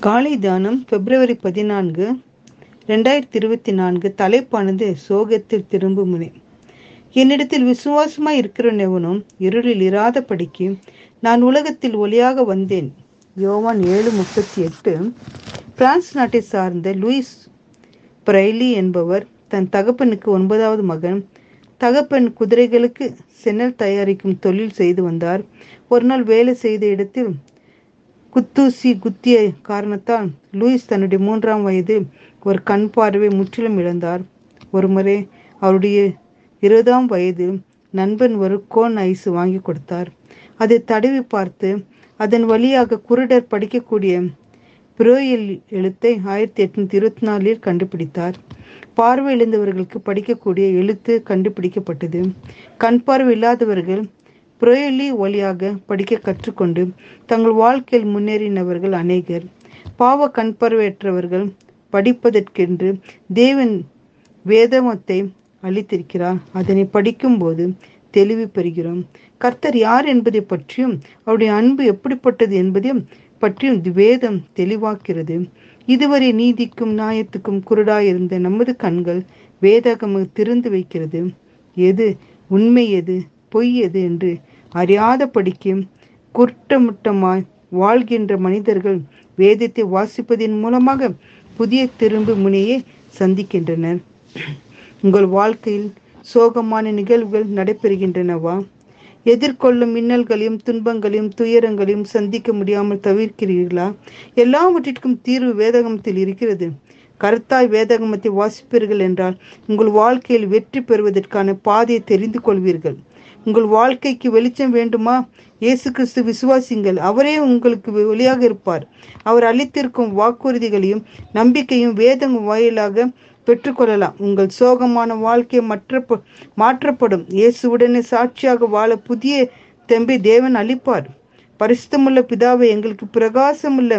காலை தானம் பிப்ரவரி பதினான்கு ரெண்டாயிரத்தி இருபத்தி நான்கு தலைப்பானது சோகத்தில் திரும்பும் முனை என்னிடத்தில் விசுவாசமாய் இருக்கிற நெவனும் இருளில் இராதபடிக்கு நான் உலகத்தில் ஒளியாக வந்தேன். யோவான் ஏழு முப்பத்தி எட்டு. பிரான்ஸ் நாட்டை சார்ந்த லூயிஸ் பிரைலி என்பவர் தன் தகப்பனுக்கு ஒன்பதாவது மகன் தகப்பன் குதிரைகளுக்கு சென்னல் தயாரிக்கும் தொழில் செய்து வந்தார். ஒரு நாள் வேலை செய்த இடத்தில் குத்தூசி குத்திய காரணத்தால் லூயிஸ் தன்னுடைய மூன்றாம் வயது ஒரு கண் பார்வை முற்றிலும் இழந்தார். ஒருமுறை அவருடைய இருபதாம் வயது நண்பன் ஒரு கோன் ஐஸ் வாங்கி கொடுத்தார். அதை தடவி பார்த்து அதன் வழியாக குருடர் படிக்கக்கூடிய புரோயில் எழுத்தை ஆயிரத்தி எட்நூத்தி இருபத்தி நாலில் கண்டுபிடித்தார். பார்வை இழந்தவர்களுக்கு படிக்கக்கூடிய எழுத்து கண்டுபிடிக்கப்பட்டது. கண் பார்வை இல்லாதவர்கள் புரோயலி வழியாக படிக்க கற்றுக்கொண்டு தங்கள் வாழ்க்கையில் முன்னேறினவர்கள் அநேகர். பாவ கண்பர்வையற்றவர்கள் படிப்பதற்கென்று தேவன் வேதமத்தை அளித்திருக்கிறார். அதனை படிக்கும்போது தெளிவு பெறுகிறோம். கர்த்தர் யார் என்பதை பற்றியும் அவருடைய அன்பு எப்படிப்பட்டது என்பதையும் பற்றியும் வேதம் தெளிவாக்கிறது இதுவரை நீதிக்கும் நியாயத்துக்கும் குருடாயிருந்த நமது கண்கள் வேதகம திறந்து வைக்கிறது. எது உண்மை எது பொய் எது என்று அறியாதபடிக்கும் குற்றமுட்டமாய் வாழ்கின்ற மனிதர்கள் வேதத்தை வாசிப்பதன் மூலமாக புதிய திரும்பு முனையை சந்திக்கின்றனர். உங்கள் வாழ்க்கையில் சோகமான நிகழ்வுகள் நடைபெறுகின்றனவா? எதிர்கொள்ளும் மின்னல்களையும் துன்பங்களையும் துயரங்களையும் சந்திக்க முடியாமல் தவிர்க்கிறீர்களா? எல்லாவற்றிற்கும் தீர்வு வேதகமத்தில் இருக்கிறது. கருத்தாய் வேதகமத்தை வாசிப்பீர்கள் என்றால் உங்கள் வாழ்க்கையில் வெற்றி பெறுவதற்கான பாதையை தெரிந்து கொள்வீர்கள். உங்கள் வாழ்க்கைக்கு வெளிச்சம் வேண்டுமா? இயேசு கிறிஸ்து விசுவாசிங்கள் அவரே உங்களுக்கு ஒளியாக இருப்பார். அவர் அளித்திருக்கும் வாக்குறுதிகளையும் நம்பிக்கையும் வேதம் வாயிலாக பெற்றுக்கொள்ளலாம். உங்கள் சோகமான வாழ்க்கை மற்ற மாற்றப்படும். இயேசுவுடனே சாட்சியாக வாழ புதிய தெம்பை தேவன் அளிப்பார். பரிசுத்தமுள்ள பிதாவை எங்களுக்கு பிரகாசமுள்ள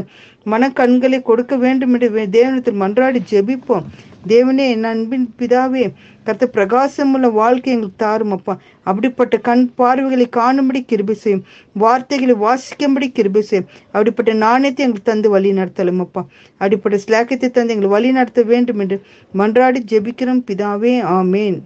மனக்கண்களை கொடுக்க வேண்டும் என்று தேவனத்தில் மன்றாடி ஜெபிப்போம். தேவனே என் அன்பின் பிதாவே கத்த பிரகாசமுள்ள வாழ்க்கை எங்களுக்கு தாரும் அப்பா அப்படிப்பட்ட கண் பார்வைகளை காணும்படி கிருபி செய்யும். வார்த்தைகளை வாசிக்கும்படி கிருபி செய்யும். அப்படிப்பட்ட நாணயத்தை எங்களுக்கு தந்து வழி நடத்தலும் அப்பா அப்படிப்பட்ட ஸ்லாக்கத்தை தந்து எங்களை வழி நடத்த வேண்டும் என்று மன்றாடி ஜெபிக்கிறோம். பிதாவே ஆமேன்.